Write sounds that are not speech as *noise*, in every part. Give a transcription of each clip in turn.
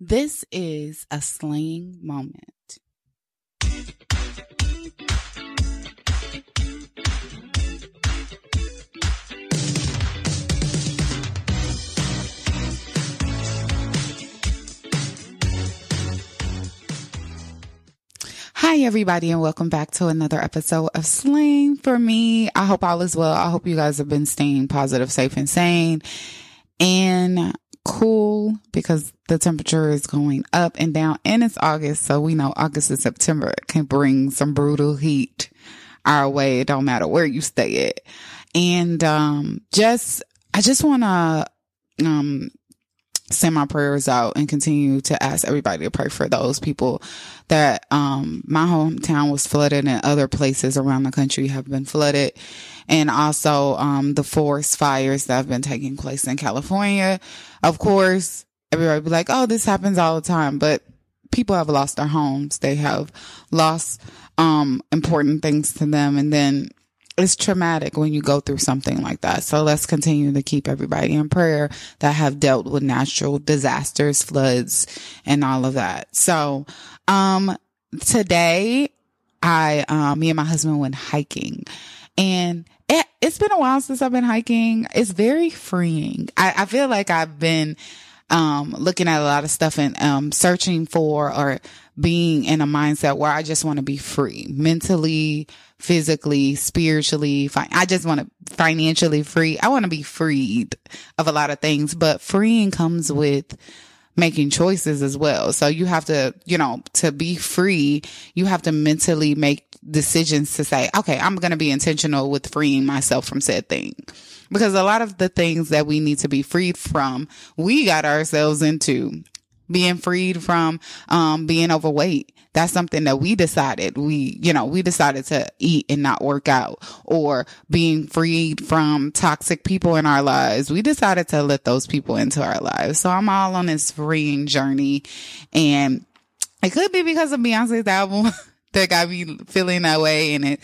This is a slaying moment. Hi, everybody, and welcome back to another episode of Slaying for me. I hope all is well. I hope you guys have been staying positive, safe, and sane. And cool because the temperature is going up and down and it's August. So we know August and September can bring some brutal heat our way. It don't matter where you stay at. And, um, just, I just want to, um, send my prayers out and continue to ask everybody to pray for those people that um my hometown was flooded and other places around the country have been flooded and also um the forest fires that have been taking place in California. Of course, everybody be like, "Oh, this happens all the time," but people have lost their homes. They have lost um important things to them and then it's traumatic when you go through something like that. So let's continue to keep everybody in prayer that have dealt with natural disasters, floods, and all of that. So, um, today I, um, me and my husband went hiking and it, has been a while since I've been hiking. It's very freeing. I, I feel like I've been, um, looking at a lot of stuff and, um, searching for or being in a mindset where I just want to be free mentally, physically, spiritually. Fi- I just want to financially free. I want to be freed of a lot of things, but freeing comes with making choices as well. So you have to, you know, to be free, you have to mentally make decisions to say, okay, I'm going to be intentional with freeing myself from said thing. Because a lot of the things that we need to be freed from, we got ourselves into being freed from um, being overweight. That's something that we decided. We, you know, we decided to eat and not work out or being freed from toxic people in our lives. We decided to let those people into our lives. So I'm all on this freeing journey and it could be because of Beyonce's album *laughs* that got me feeling that way and it,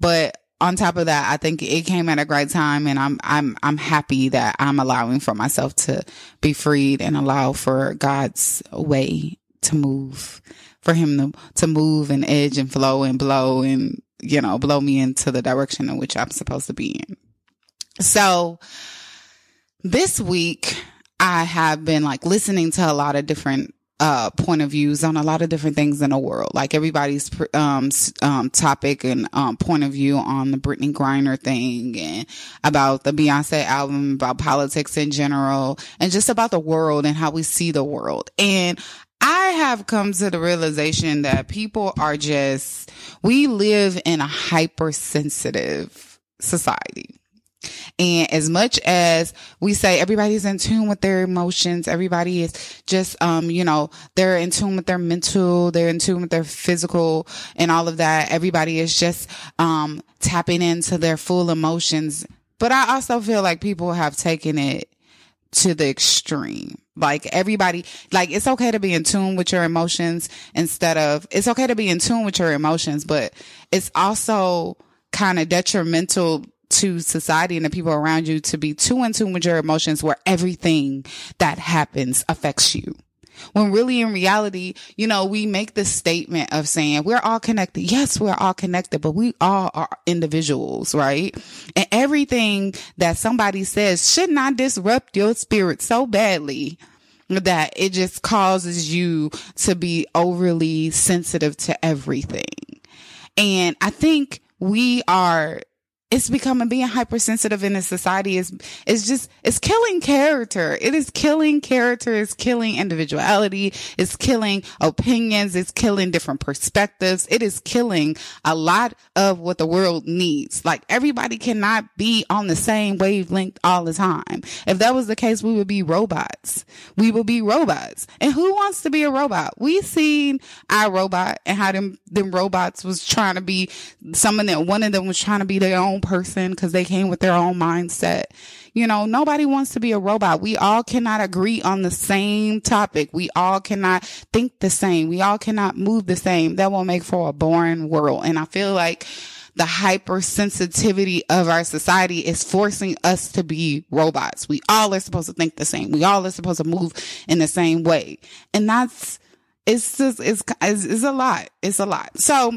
but on top of that, I think it came at a great time and I'm, I'm, I'm happy that I'm allowing for myself to be freed and allow for God's way to move, for him to, to move and edge and flow and blow and, you know, blow me into the direction in which I'm supposed to be in. So this week I have been like listening to a lot of different uh, point of views on a lot of different things in the world, like everybody's um, um, topic and um, point of view on the Brittney Griner thing and about the Beyonce album, about politics in general, and just about the world and how we see the world. And I have come to the realization that people are just, we live in a hypersensitive society. And as much as we say everybody's in tune with their emotions, everybody is just, um, you know, they're in tune with their mental, they're in tune with their physical and all of that. Everybody is just, um, tapping into their full emotions. But I also feel like people have taken it to the extreme. Like everybody, like it's okay to be in tune with your emotions instead of, it's okay to be in tune with your emotions, but it's also kind of detrimental to society and the people around you to be too in tune with your emotions where everything that happens affects you. When really in reality, you know, we make the statement of saying we're all connected. Yes, we're all connected, but we all are individuals, right? And everything that somebody says should not disrupt your spirit so badly that it just causes you to be overly sensitive to everything. And I think we are it's becoming being hypersensitive in a society is is just it's killing character. It is killing character. It's killing individuality. It's killing opinions. It's killing different perspectives. It is killing a lot of what the world needs. Like everybody cannot be on the same wavelength all the time. If that was the case, we would be robots. We would be robots. And who wants to be a robot? We seen our robot and how them them robots was trying to be someone that one of them was trying to be their own person because they came with their own mindset. You know, nobody wants to be a robot. We all cannot agree on the same topic. We all cannot think the same. We all cannot move the same. That will make for a boring world. And I feel like the hypersensitivity of our society is forcing us to be robots. We all are supposed to think the same. We all are supposed to move in the same way. And that's, it's just, it's, it's, it's a lot. It's a lot. So,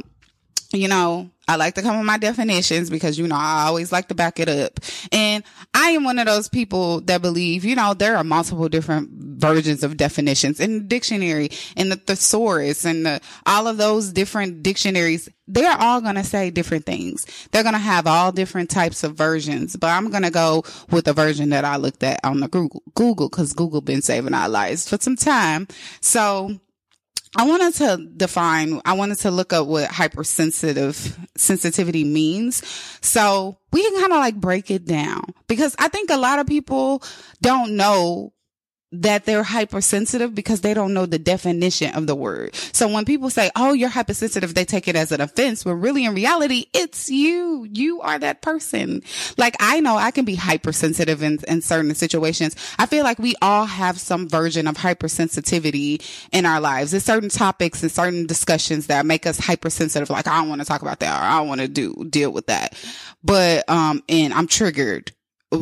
you know, I like to come with my definitions because, you know, I always like to back it up. And I am one of those people that believe, you know, there are multiple different versions of definitions in the dictionary and the thesaurus and the, all of those different dictionaries. They're all going to say different things. They're going to have all different types of versions, but I'm going to go with the version that I looked at on the Google, Google, cause Google been saving our lives for some time. So I wanted to define, I wanted to look up what hypersensitive sensitivity means. So we can kind of like break it down because I think a lot of people don't know that they're hypersensitive because they don't know the definition of the word. So when people say, Oh, you're hypersensitive, they take it as an offense. But really in reality, it's you. You are that person. Like I know I can be hypersensitive in, in certain situations. I feel like we all have some version of hypersensitivity in our lives. There's certain topics and certain discussions that make us hypersensitive. Like I don't want to talk about that or I don't want to do, deal with that. But, um, and I'm triggered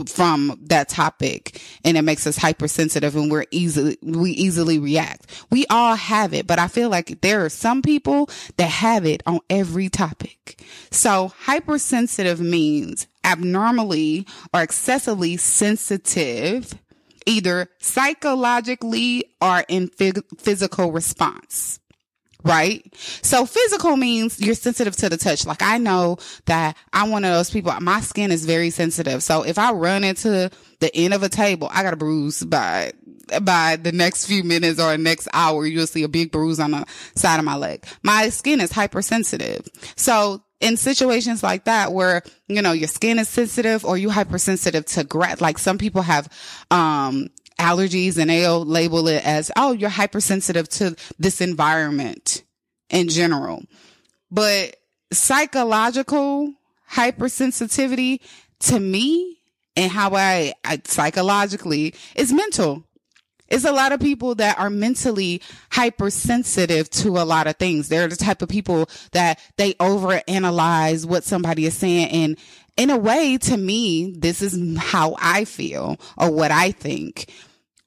from that topic and it makes us hypersensitive and we're easily we easily react. We all have it, but I feel like there are some people that have it on every topic. So hypersensitive means abnormally or excessively sensitive either psychologically or in physical response right? So physical means you're sensitive to the touch. Like I know that I'm one of those people, my skin is very sensitive. So if I run into the end of a table, I got a bruise by, by the next few minutes or next hour, you'll see a big bruise on the side of my leg. My skin is hypersensitive. So in situations like that where, you know, your skin is sensitive or you hypersensitive to gra- like some people have, um, allergies and they'll label it as, oh, you're hypersensitive to this environment in general. But psychological hypersensitivity to me and how I, I psychologically is mental. It's a lot of people that are mentally hypersensitive to a lot of things. They're the type of people that they overanalyze what somebody is saying. And in a way, to me, this is how I feel or what I think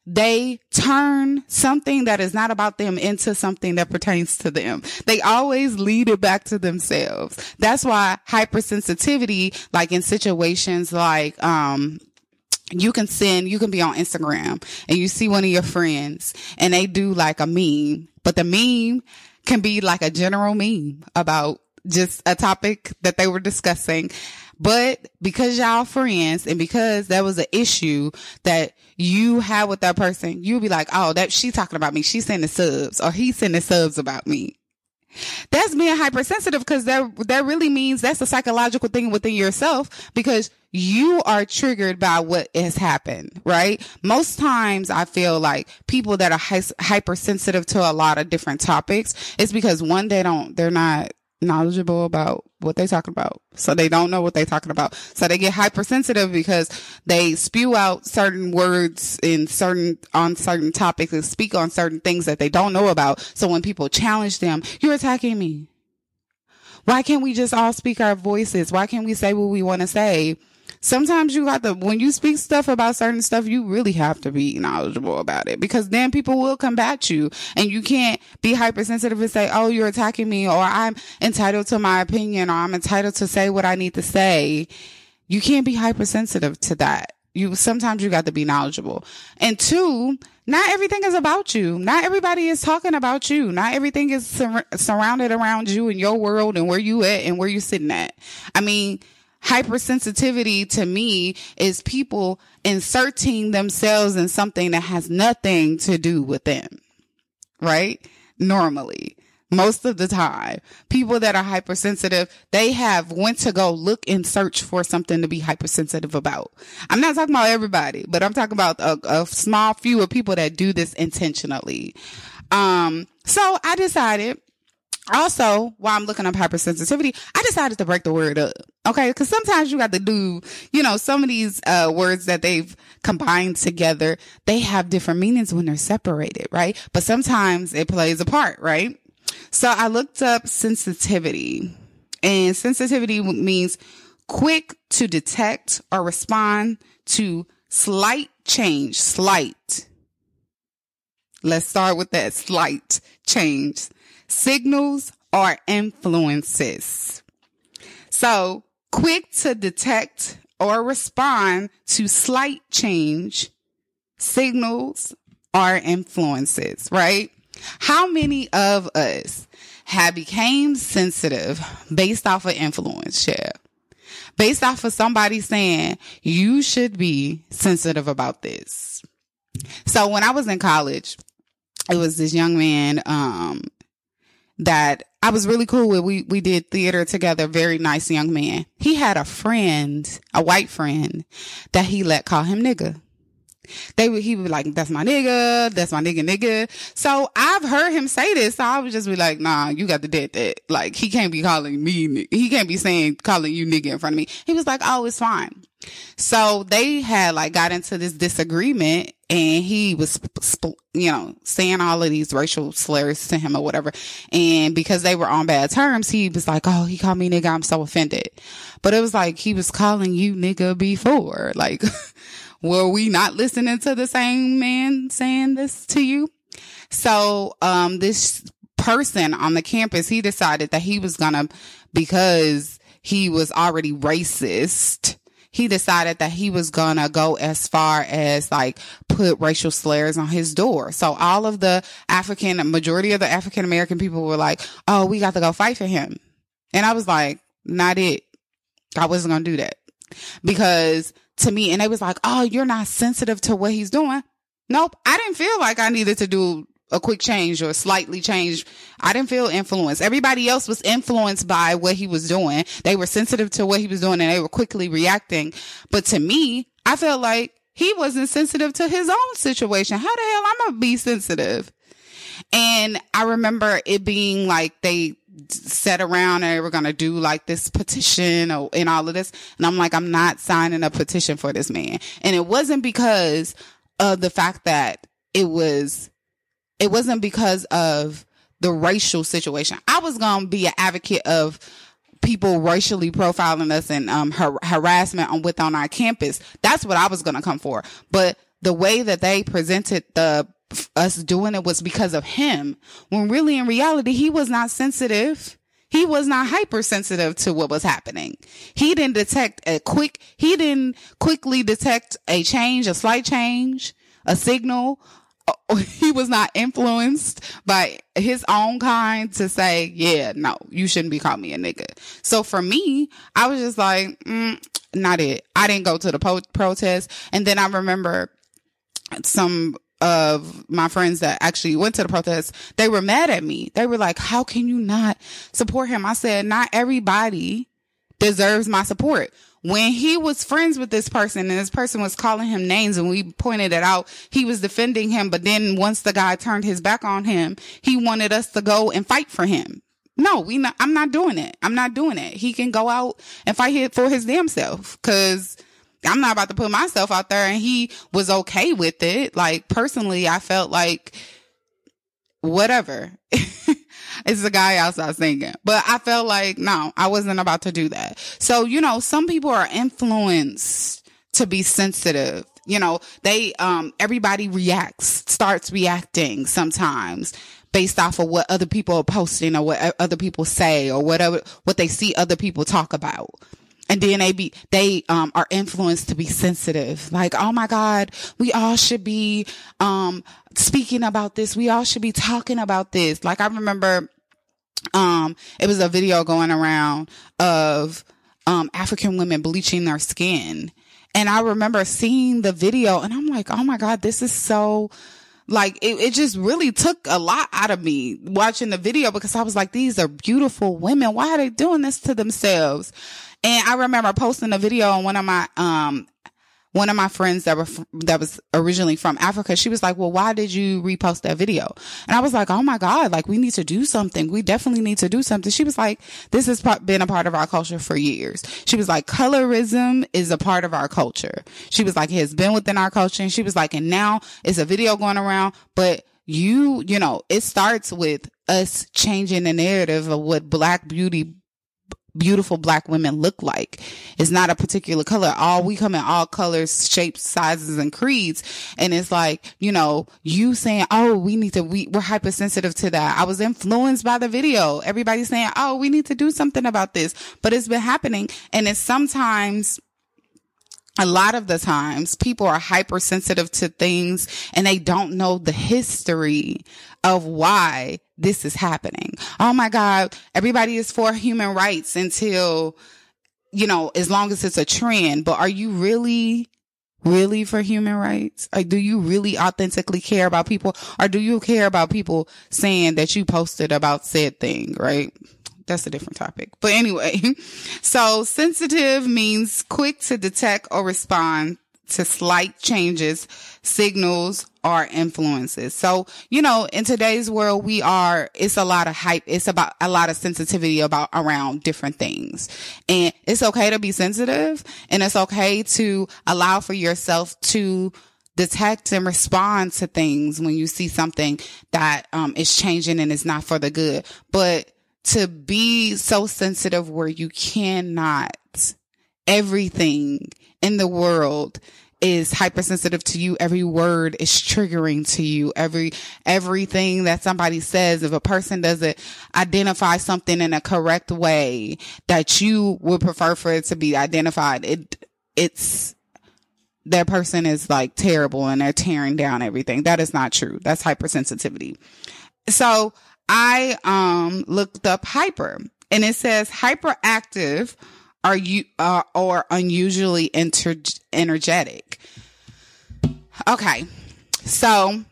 they turn something that is not about them into something that pertains to them. They always lead it back to themselves. That's why hypersensitivity, like in situations like, um, you can send, you can be on Instagram and you see one of your friends and they do like a meme, but the meme can be like a general meme about just a topic that they were discussing. But because y'all friends and because that was an issue that you had with that person, you'll be like, oh, that she's talking about me. She's sending subs or he's sending subs about me. That's being hypersensitive because that, that really means that's a psychological thing within yourself because you are triggered by what has happened, right? Most times I feel like people that are hy- hypersensitive to a lot of different topics, it's because one, they don't, they're not knowledgeable about what they're talking about. So they don't know what they're talking about. So they get hypersensitive because they spew out certain words in certain, on certain topics and speak on certain things that they don't know about. So when people challenge them, you're attacking me. Why can't we just all speak our voices? Why can't we say what we want to say? Sometimes you got to, when you speak stuff about certain stuff, you really have to be knowledgeable about it because then people will combat you and you can't be hypersensitive and say, Oh, you're attacking me or I'm entitled to my opinion or I'm entitled to say what I need to say. You can't be hypersensitive to that. You sometimes you got to be knowledgeable. And two, not everything is about you. Not everybody is talking about you. Not everything is sur- surrounded around you and your world and where you at and where you sitting at. I mean, hypersensitivity to me is people inserting themselves in something that has nothing to do with them. Right? Normally. Most of the time, people that are hypersensitive, they have went to go look and search for something to be hypersensitive about. I'm not talking about everybody, but I'm talking about a, a small few of people that do this intentionally. Um, so I decided also, while I'm looking up hypersensitivity, I decided to break the word up. Okay. Cause sometimes you got to do, you know, some of these, uh, words that they've combined together, they have different meanings when they're separated, right? But sometimes it plays a part, right? So I looked up sensitivity And sensitivity means quick to detect or respond to slight change, slight. Let's start with that slight change. Signals or influences. So quick to detect or respond to slight change, signals or influences, right? How many of us have became sensitive based off of influence, share? Based off of somebody saying you should be sensitive about this. So when I was in college, it was this young man, um, that I was really cool with. We, we did theater together. Very nice young man. He had a friend, a white friend that he let call him nigga. They would, he would be like, that's my nigga, that's my nigga, nigga. So I've heard him say this. So I would just be like, nah, you got the dead that. Like, he can't be calling me, he can't be saying, calling you nigga in front of me. He was like, oh, it's fine. So they had like got into this disagreement and he was, you know, saying all of these racial slurs to him or whatever. And because they were on bad terms, he was like, Oh, he called me nigga. I'm so offended. But it was like, he was calling you nigga before. Like, *laughs* were we not listening to the same man saying this to you? So, um, this person on the campus, he decided that he was gonna, because he was already racist, he decided that he was gonna go as far as like put racial slurs on his door. So all of the African, majority of the African American people were like, Oh, we got to go fight for him. And I was like, not it. I wasn't gonna do that because to me, and they was like, Oh, you're not sensitive to what he's doing. Nope. I didn't feel like I needed to do a quick change or slightly change. I didn't feel influenced. Everybody else was influenced by what he was doing. They were sensitive to what he was doing and they were quickly reacting. But to me, I felt like he wasn't sensitive to his own situation. How the hell I'm gonna be sensitive? And I remember it being like they sat around and they were going to do like this petition or, and all of this. And I'm like, I'm not signing a petition for this man. And it wasn't because of the fact that it was it wasn't because of the racial situation. I was going to be an advocate of people racially profiling us and um, har- harassment on with on our campus. That's what I was going to come for. But the way that they presented the us doing it was because of him, when really in reality he was not sensitive. He was not hypersensitive to what was happening. He didn't detect a quick, he didn't quickly detect a change, a slight change, a signal, *laughs* he was not influenced by his own kind to say, yeah, no, you shouldn't be calling me a nigga. So for me, I was just like, mm, not it. I didn't go to the po- protest. And then I remember some of my friends that actually went to the protest, they were mad at me. They were like, how can you not support him? I said, not everybody deserves my support when he was friends with this person and this person was calling him names and we pointed it out, he was defending him. But then once the guy turned his back on him, he wanted us to go and fight for him. No, we not, I'm not doing it. I'm not doing it. He can go out and fight for his damn self because I'm not about to put myself out there and he was okay with it. Like personally, I felt like whatever. *laughs* it's the guy outside singing. But I felt like, no, I wasn't about to do that. So, you know, some people are influenced to be sensitive. You know, they, um, everybody reacts, starts reacting sometimes based off of what other people are posting or what other people say or whatever, what they see other people talk about and then they be they um are influenced to be sensitive like oh my god we all should be um speaking about this we all should be talking about this like i remember um it was a video going around of um african women bleaching their skin and i remember seeing the video and i'm like oh my god this is so like it, it just really took a lot out of me watching the video because I was like, these are beautiful women. Why are they doing this to themselves? And I remember posting a video on one of my, um, one of my friends that were, that was originally from Africa, she was like, well, why did you repost that video? And I was like, oh my God, like we need to do something. We definitely need to do something. She was like, this has been a part of our culture for years. She was like, colorism is a part of our culture. She was like, it has been within our culture. And she was like, and now it's a video going around, but you, you know, it starts with us changing the narrative of what black beauty beautiful black women look like. It's not a particular color. All we come in all colors, shapes, sizes, and creeds. And it's like, you know, you saying, Oh, we need to, we, we're hypersensitive to that. I was influenced by the video. Everybody's saying, Oh, we need to do something about this, but it's been happening. And it's sometimes, a lot of the times people are hypersensitive to things and they don't know the history of why this is happening. Oh my God. Everybody is for human rights until, you know, as long as it's a trend, but are you really really for human rights? Like, do you really authentically care about people or do you care about people saying that you posted about said thing, right? that's a different topic. But anyway, *laughs* so sensitive means quick to detect or respond to slight changes, signals, or influences. So, you know, in today's world, we are, it's a lot of hype. It's about a lot of sensitivity about around different things. And it's okay to be sensitive and it's okay to allow for yourself to detect and respond to things when you see something that um, is changing and is not for the good. But to be so sensitive where you cannot everything in the world is hypersensitive to you. Every word is triggering to you. Every, everything that somebody says, if a person doesn't identify something in a correct way that you would prefer for it to be identified, it, it's, that person is like terrible and they're tearing down everything. That is not true. That's hypersensitivity. So I um looked up hyper and it says hyperactive are you uh, or unusually inter- energetic. Okay. So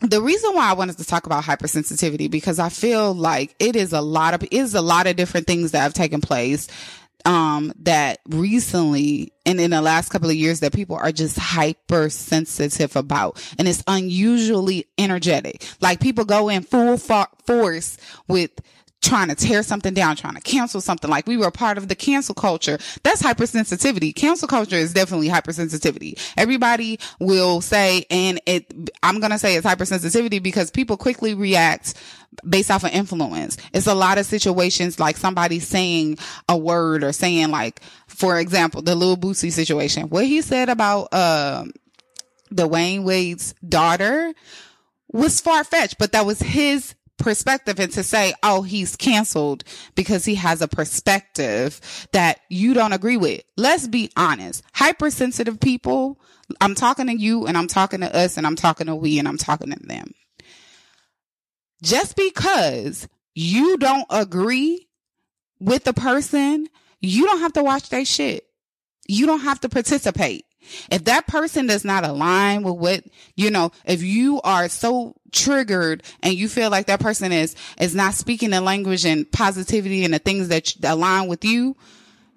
the reason why I wanted to talk about hypersensitivity because I feel like it is a lot of it is a lot of different things that have taken place um, that recently and in the last couple of years that people are just hypersensitive about. And it's unusually energetic. Like people go in full fo- force with trying to tear something down, trying to cancel something. Like we were a part of the cancel culture. That's hypersensitivity. Cancel culture is definitely hypersensitivity. Everybody will say, and it, I'm going to say it's hypersensitivity because people quickly react based off of influence. It's a lot of situations like somebody saying a word or saying like, for example, the Lil Boosie situation, what he said about, uh, the Dwyane Wade's daughter was far fetched, but that was his perspective and to say, oh, he's canceled because he has a perspective that you don't agree with. Let's be honest. Hypersensitive people, I'm talking to you and I'm talking to us and I'm talking to we and I'm talking to them. Just because you don't agree with the person, you don't have to watch their shit. You don't have to participate. If that person does not align with what, you know, if you are so triggered and you feel like that person is, is not speaking the language and positivity and the things that align with you,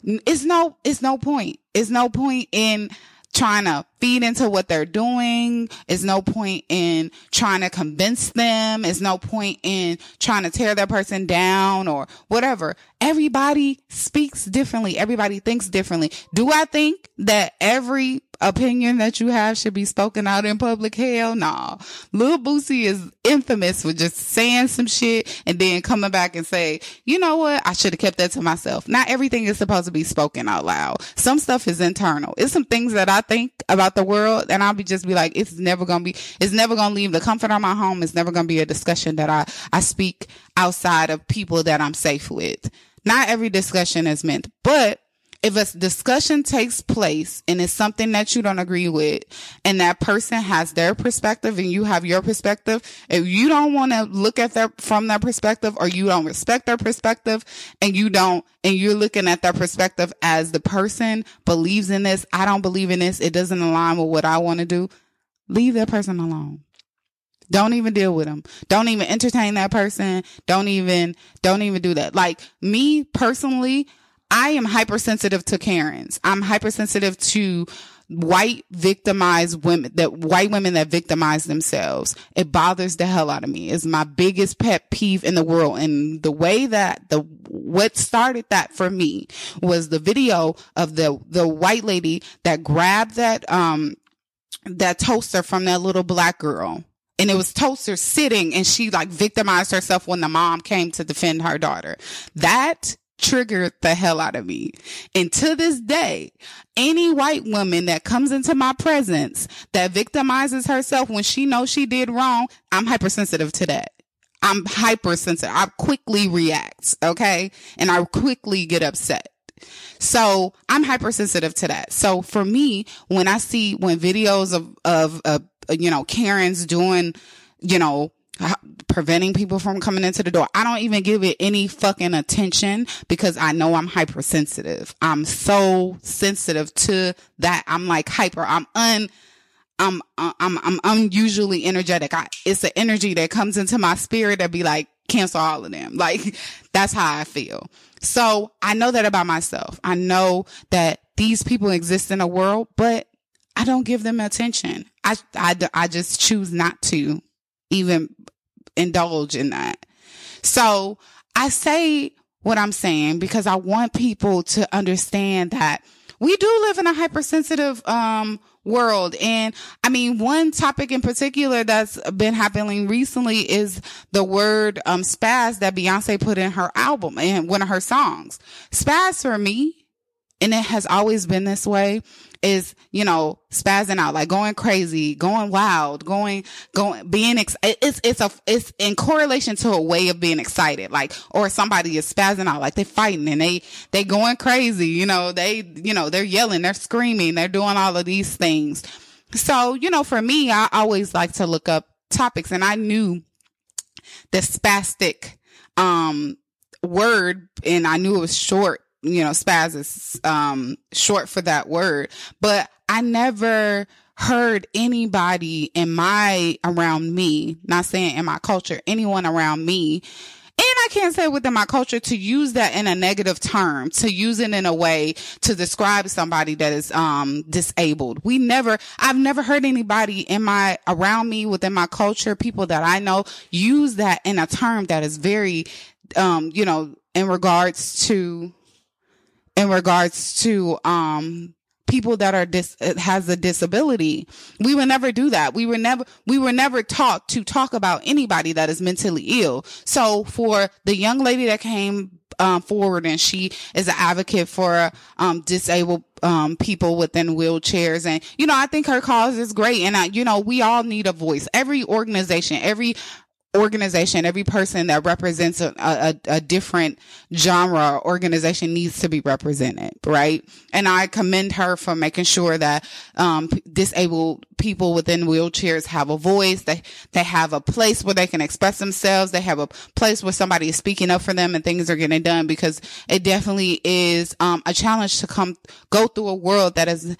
it's no, it's no point. It's no point in trying to feed into what they're doing. It's no point in trying to convince them. It's no point in trying to tear that person down or whatever. Everybody speaks differently. Everybody thinks differently. Do I think that every opinion that you have should be spoken out in public? Hell no. Nah. Lil Boosie is infamous for just saying some shit and then coming back and say, you know what? I should have kept that to myself. Not everything is supposed to be spoken out loud. Some stuff is internal. It's some things that I think about the world and I'll be just be like, it's never to be, it's never to leave the comfort of my home. It's never to be a discussion that I, I speak outside of people that I'm safe with. Not every discussion is meant, but if a discussion takes place and it's something that you don't agree with and that person has their perspective and you have your perspective, if you don't want to look at that from their perspective or you don't respect their perspective and you don't, and you're looking at their perspective as the person believes in this, I don't believe in this, it doesn't align with what I want to do, leave that person alone. Don't even deal with them. Don't even entertain that person. Don't even, don't even do that. Like me personally, I am hypersensitive to Karens. I'm hypersensitive to white victimized women that white women that victimize themselves. It bothers the hell out of me. It's my biggest pet peeve in the world. And the way that the what started that for me was the video of the the white lady that grabbed that um that toaster from that little black girl and it was Toaster sitting and she like victimized herself when the mom came to defend her daughter. That triggered the hell out of me. And to this day, any white woman that comes into my presence that victimizes herself when she knows she did wrong, I'm hypersensitive to that. I'm hypersensitive. I quickly react. Okay. And I quickly get upset. So I'm hypersensitive to that. So for me, when I see when videos of, of, uh, you know, Karen's doing, you know, preventing people from coming into the door. I don't even give it any fucking attention because I know I'm hypersensitive. I'm so sensitive to that. I'm like hyper. I'm un, I'm, uh, I'm, I'm unusually energetic. I, it's the energy that comes into my spirit that be like, cancel all of them. Like that's how I feel. So I know that about myself. I know that these people exist in the world, but I don't give them attention. I, I, I just choose not to even indulge in that. So I say what I'm saying because I want people to understand that we do live in a hypersensitive, um, world. And I mean, one topic in particular that's been happening recently is the word, um, spaz that Beyonce put in her album and one of her songs. Spaz for me, and it has always been this way, is, you know, spazzing out, like going crazy, going wild, going, going, being, ex- it's, it's a, it's in correlation to a way of being excited, like, or somebody is spazzing out, like they're fighting and they, they going crazy, you know, they, you know, they're yelling, they're screaming, they're doing all of these things. So, you know, for me, I always like to look up topics and I knew the spastic, um, word and I knew it was short you know, spaz is um, short for that word. But I never heard anybody in my around me, not saying in my culture, anyone around me. And I can't say within my culture to use that in a negative term, to use it in a way to describe somebody that is um disabled. We never I've never heard anybody in my around me within my culture, people that I know use that in a term that is very um, you know, in regards to in regards to um people that are dis has a disability. We would never do that. We were never we were never taught to talk about anybody that is mentally ill. So for the young lady that came um, forward and she is an advocate for um, disabled um, people within wheelchairs and you know I think her cause is great and I, you know we all need a voice every organization every organization, every person that represents a, a, a, different genre organization needs to be represented, right? And I commend her for making sure that um, disabled people within wheelchairs have a voice, they they have a place where they can express themselves, they have a place where somebody is speaking up for them and things are getting done because it definitely is um, a challenge to come go through a world that is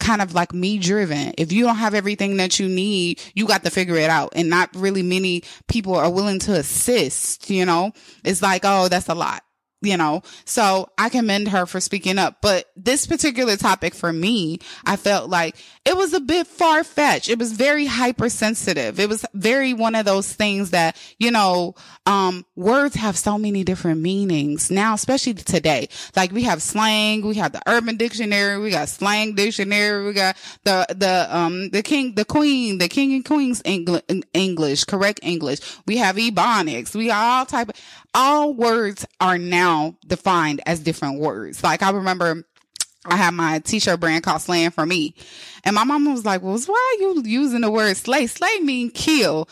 kind of like me driven. If you don't have everything that you need, you got to figure it out. And not really many people are willing to assist, you know? It's like, oh, that's a lot you know, so I commend her for speaking up. But this particular topic for me, I felt like it was a bit far fetched. It was very hypersensitive. It was very one of those things that, you know, um, words have so many different meanings now, especially today. Like we have slang, we have the urban dictionary, we got slang dictionary, we got the, the, um, the king, the queen, the king and queen's English, correct English. We have ebonics. We all type of, all words are now defined as different words. Like I remember I had my t-shirt brand called Slaying for Me. And my mom was like, well, why are you using the word slay? Slay mean kill.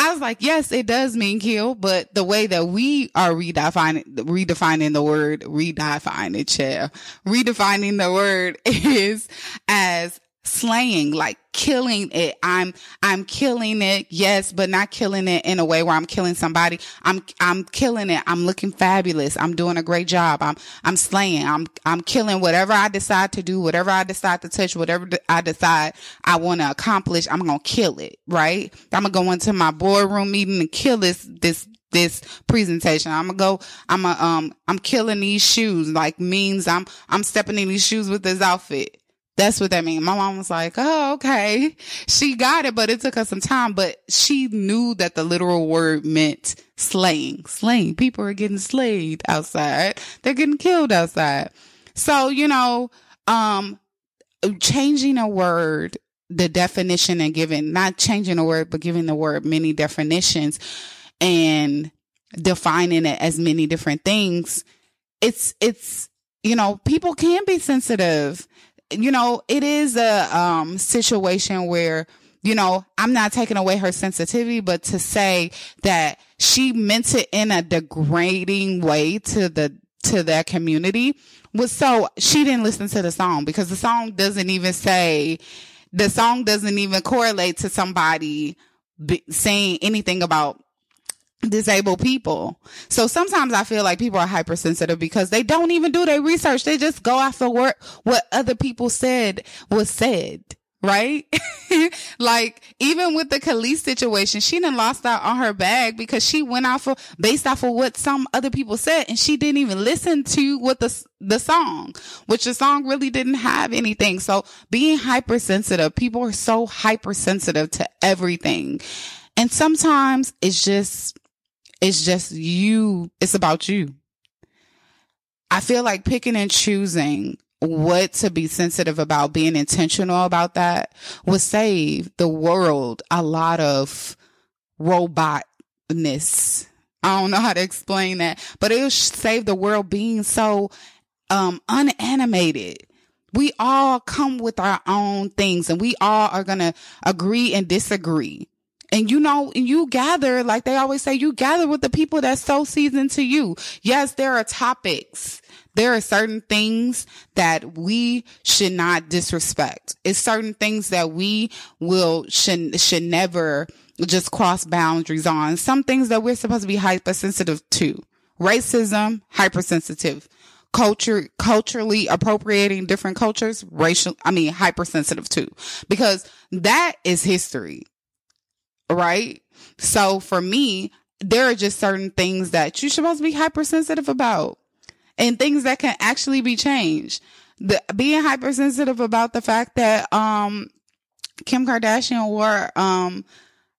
I was like, yes, it does mean kill, but the way that we are redefining, redefining the word, redefining, chair, redefining the word *laughs* is as slaying, like killing it. I'm, I'm killing it. Yes, but not killing it in a way where I'm killing somebody. I'm, I'm killing it. I'm looking fabulous. I'm doing a great job. I'm, I'm slaying. I'm, I'm killing whatever I decide to do, whatever I decide to touch, whatever I decide I want to accomplish. I'm going to kill it. Right. I'm going to go into my boardroom meeting and kill this, this, this presentation. I'm gonna go, I'm a, um, I'm killing these shoes, like means I'm, I'm stepping in these shoes with this outfit. That's what that means. My mom was like, Oh, okay. She got it, but it took her some time, but she knew that the literal word meant slaying, slaying. People are getting slayed outside. They're getting killed outside. So, you know, um, changing a word, the definition and giving, not changing a word, but giving the word many definitions and defining it as many different things it's, it's, you know, people can be sensitive. You know, it is a, um, situation where, you know, I'm not taking away her sensitivity, but to say that she meant it in a degrading way to the, to that community was so she didn't listen to the song because the song doesn't even say the song doesn't even correlate to somebody saying anything about disabled people. So sometimes I feel like people are hypersensitive because they don't even do their research. They just go after what what other people said was said right? *laughs* like even with the Kelis situation, she didn't lost out on her bag because she went off of based off of what some other people said, and she didn't even listen to what the the song, which the song really didn't have anything. So being hypersensitive, people are so hypersensitive to everything, and sometimes it's just it's just you. It's about you. I feel like picking and choosing what to be sensitive about, being intentional about that will save the world a lot of robotness. I don't know how to explain that, but it'll save the world being so um unanimated. We all come with our own things and we all are going to agree and disagree. And you know, you gather, like they always say, you gather with the people that so seasoned to you. Yes, there are topics there are certain things that we should not disrespect. It's certain things that we will should should never just cross boundaries on. Some things that we're supposed to be hypersensitive to. Racism, hypersensitive. Culture, culturally appropriating different cultures, racial, I mean, hypersensitive too, because that is history, right? So for me, there are just certain things that you're supposed to be hypersensitive about and things that can actually be changed. The, being hypersensitive about the fact that, um, Kim Kardashian wore, um,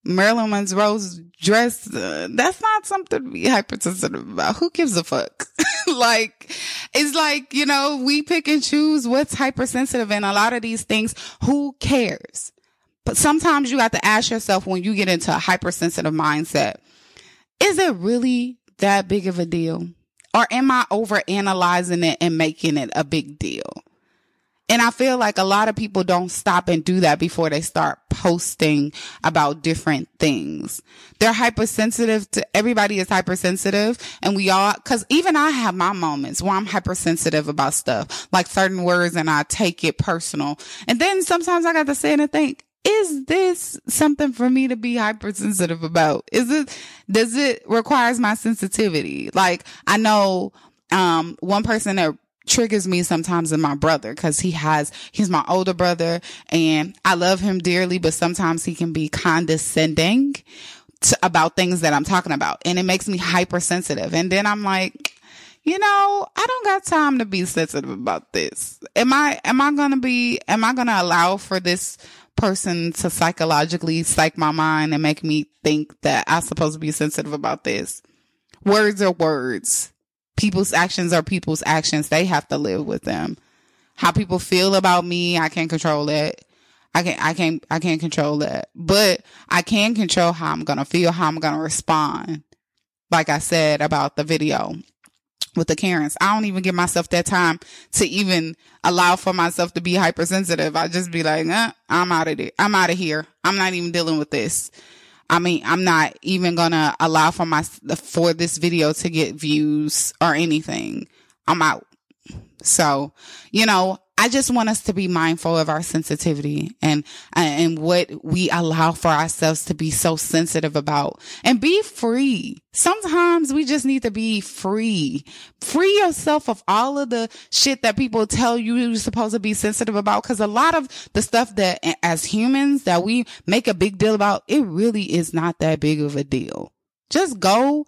Marilyn Monroe's dress, uh, that's not something to be hypersensitive about. Who gives a fuck? *laughs* like, it's like, you know, we pick and choose what's hypersensitive and a lot of these things, who cares? But sometimes you have to ask yourself when you get into a hypersensitive mindset, is it really that big of a deal? Or am I over analyzing it and making it a big deal? And I feel like a lot of people don't stop and do that before they start posting about different things. They're hypersensitive to everybody is hypersensitive and we all, cause even I have my moments where I'm hypersensitive about stuff, like certain words and I take it personal. And then sometimes I got to sit and think, is this something for me to be hypersensitive about? Is it, does it requires my sensitivity? Like I know, um, one person that triggers me sometimes is my brother because he has, he's my older brother and I love him dearly, but sometimes he can be condescending to, about things that I'm talking about and it makes me hypersensitive. And then I'm like, you know, I don't got time to be sensitive about this. Am I, am I to be, am I to allow for this person to psychologically psych my mind and make me think that I'm supposed to be sensitive about this. Words are words. People's actions are people's actions. They have to live with them. How people feel about me, I can't control that. I can't, I can't, I can't control that, but I can control how I'm going to feel, how I'm going to respond. Like I said about the video with the Karens. I don't even give myself that time to even allow for myself to be hypersensitive. I just be like, eh, I'm out of it. I'm out of here. I'm not even dealing with this. I mean, I'm not even gonna allow for my, for this video to get views or anything. I'm out. So, you know, I just want us to be mindful of our sensitivity and, and what we allow for ourselves to be so sensitive about and be free. Sometimes we just need to be free. Free yourself of all of the shit that people tell you you're supposed to be sensitive about. Cause a lot of the stuff that as humans that we make a big deal about, it really is not that big of a deal. Just go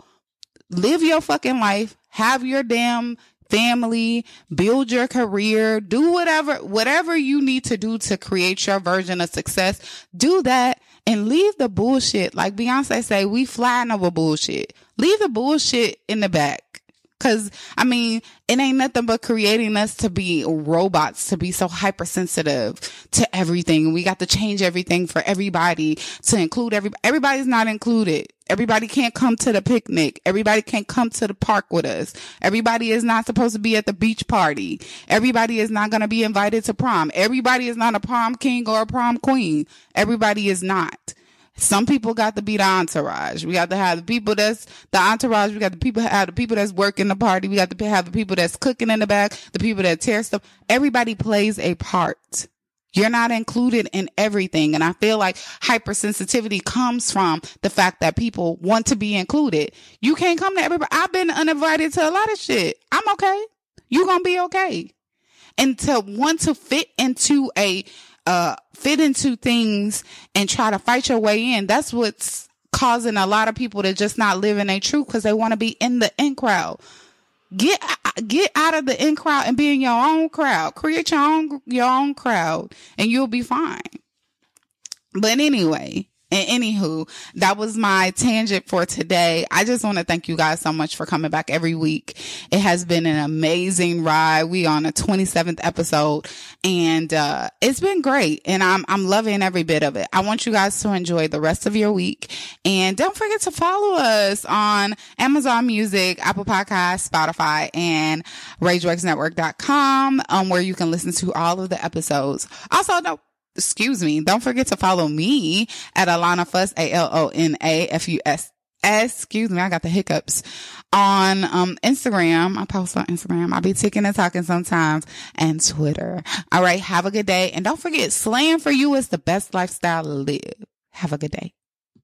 live your fucking life. Have your damn family, build your career, do whatever, whatever you need to do to create your version of success. Do that and leave the bullshit. Like Beyonce say, we flying over bullshit. Leave the bullshit in the back. Cause I mean, it ain't nothing but creating us to be robots, to be so hypersensitive to everything. We got to change everything for everybody to include every, everybody's not included. Everybody can't come to the picnic. Everybody can't come to the park with us. Everybody is not supposed to be at the beach party. Everybody is not going to be invited to prom. Everybody is not a prom king or a prom queen. Everybody is not. Some people got to be the entourage. We got to have the people that's the entourage. We got the people have the people that's working the party. We got to have the people that's cooking in the back, the people that tear stuff. Everybody plays a part. You're not included in everything. And I feel like hypersensitivity comes from the fact that people want to be included. You can't come to everybody. I've been uninvited to a lot of shit. I'm okay. You're gonna be okay. And to want to fit into a uh, fit into things and try to fight your way in. That's what's causing a lot of people to just not live in a truth because they want to be in the in crowd. Get get out of the in crowd and be in your own crowd. Create your own your own crowd, and you'll be fine. But anyway, and anywho, that was my tangent for today. I just want to thank you guys so much for coming back every week. It has been an amazing ride. We on a 27th episode and, uh, it's been great and I'm, I'm loving every bit of it. I want you guys to enjoy the rest of your week and don't forget to follow us on Amazon Music, Apple Podcasts, Spotify and RageWorksNetwork.com, um, where you can listen to all of the episodes. Also, don't excuse me, don't forget to follow me at Alona Fus, A-L-O-N-A-F-U-S. Excuse me, I got the hiccups on um Instagram. I post on Instagram. I'll be ticking and talking sometimes and Twitter. All right. Have a good day. And don't forget, slaying for you is the best lifestyle to live. Have a good day.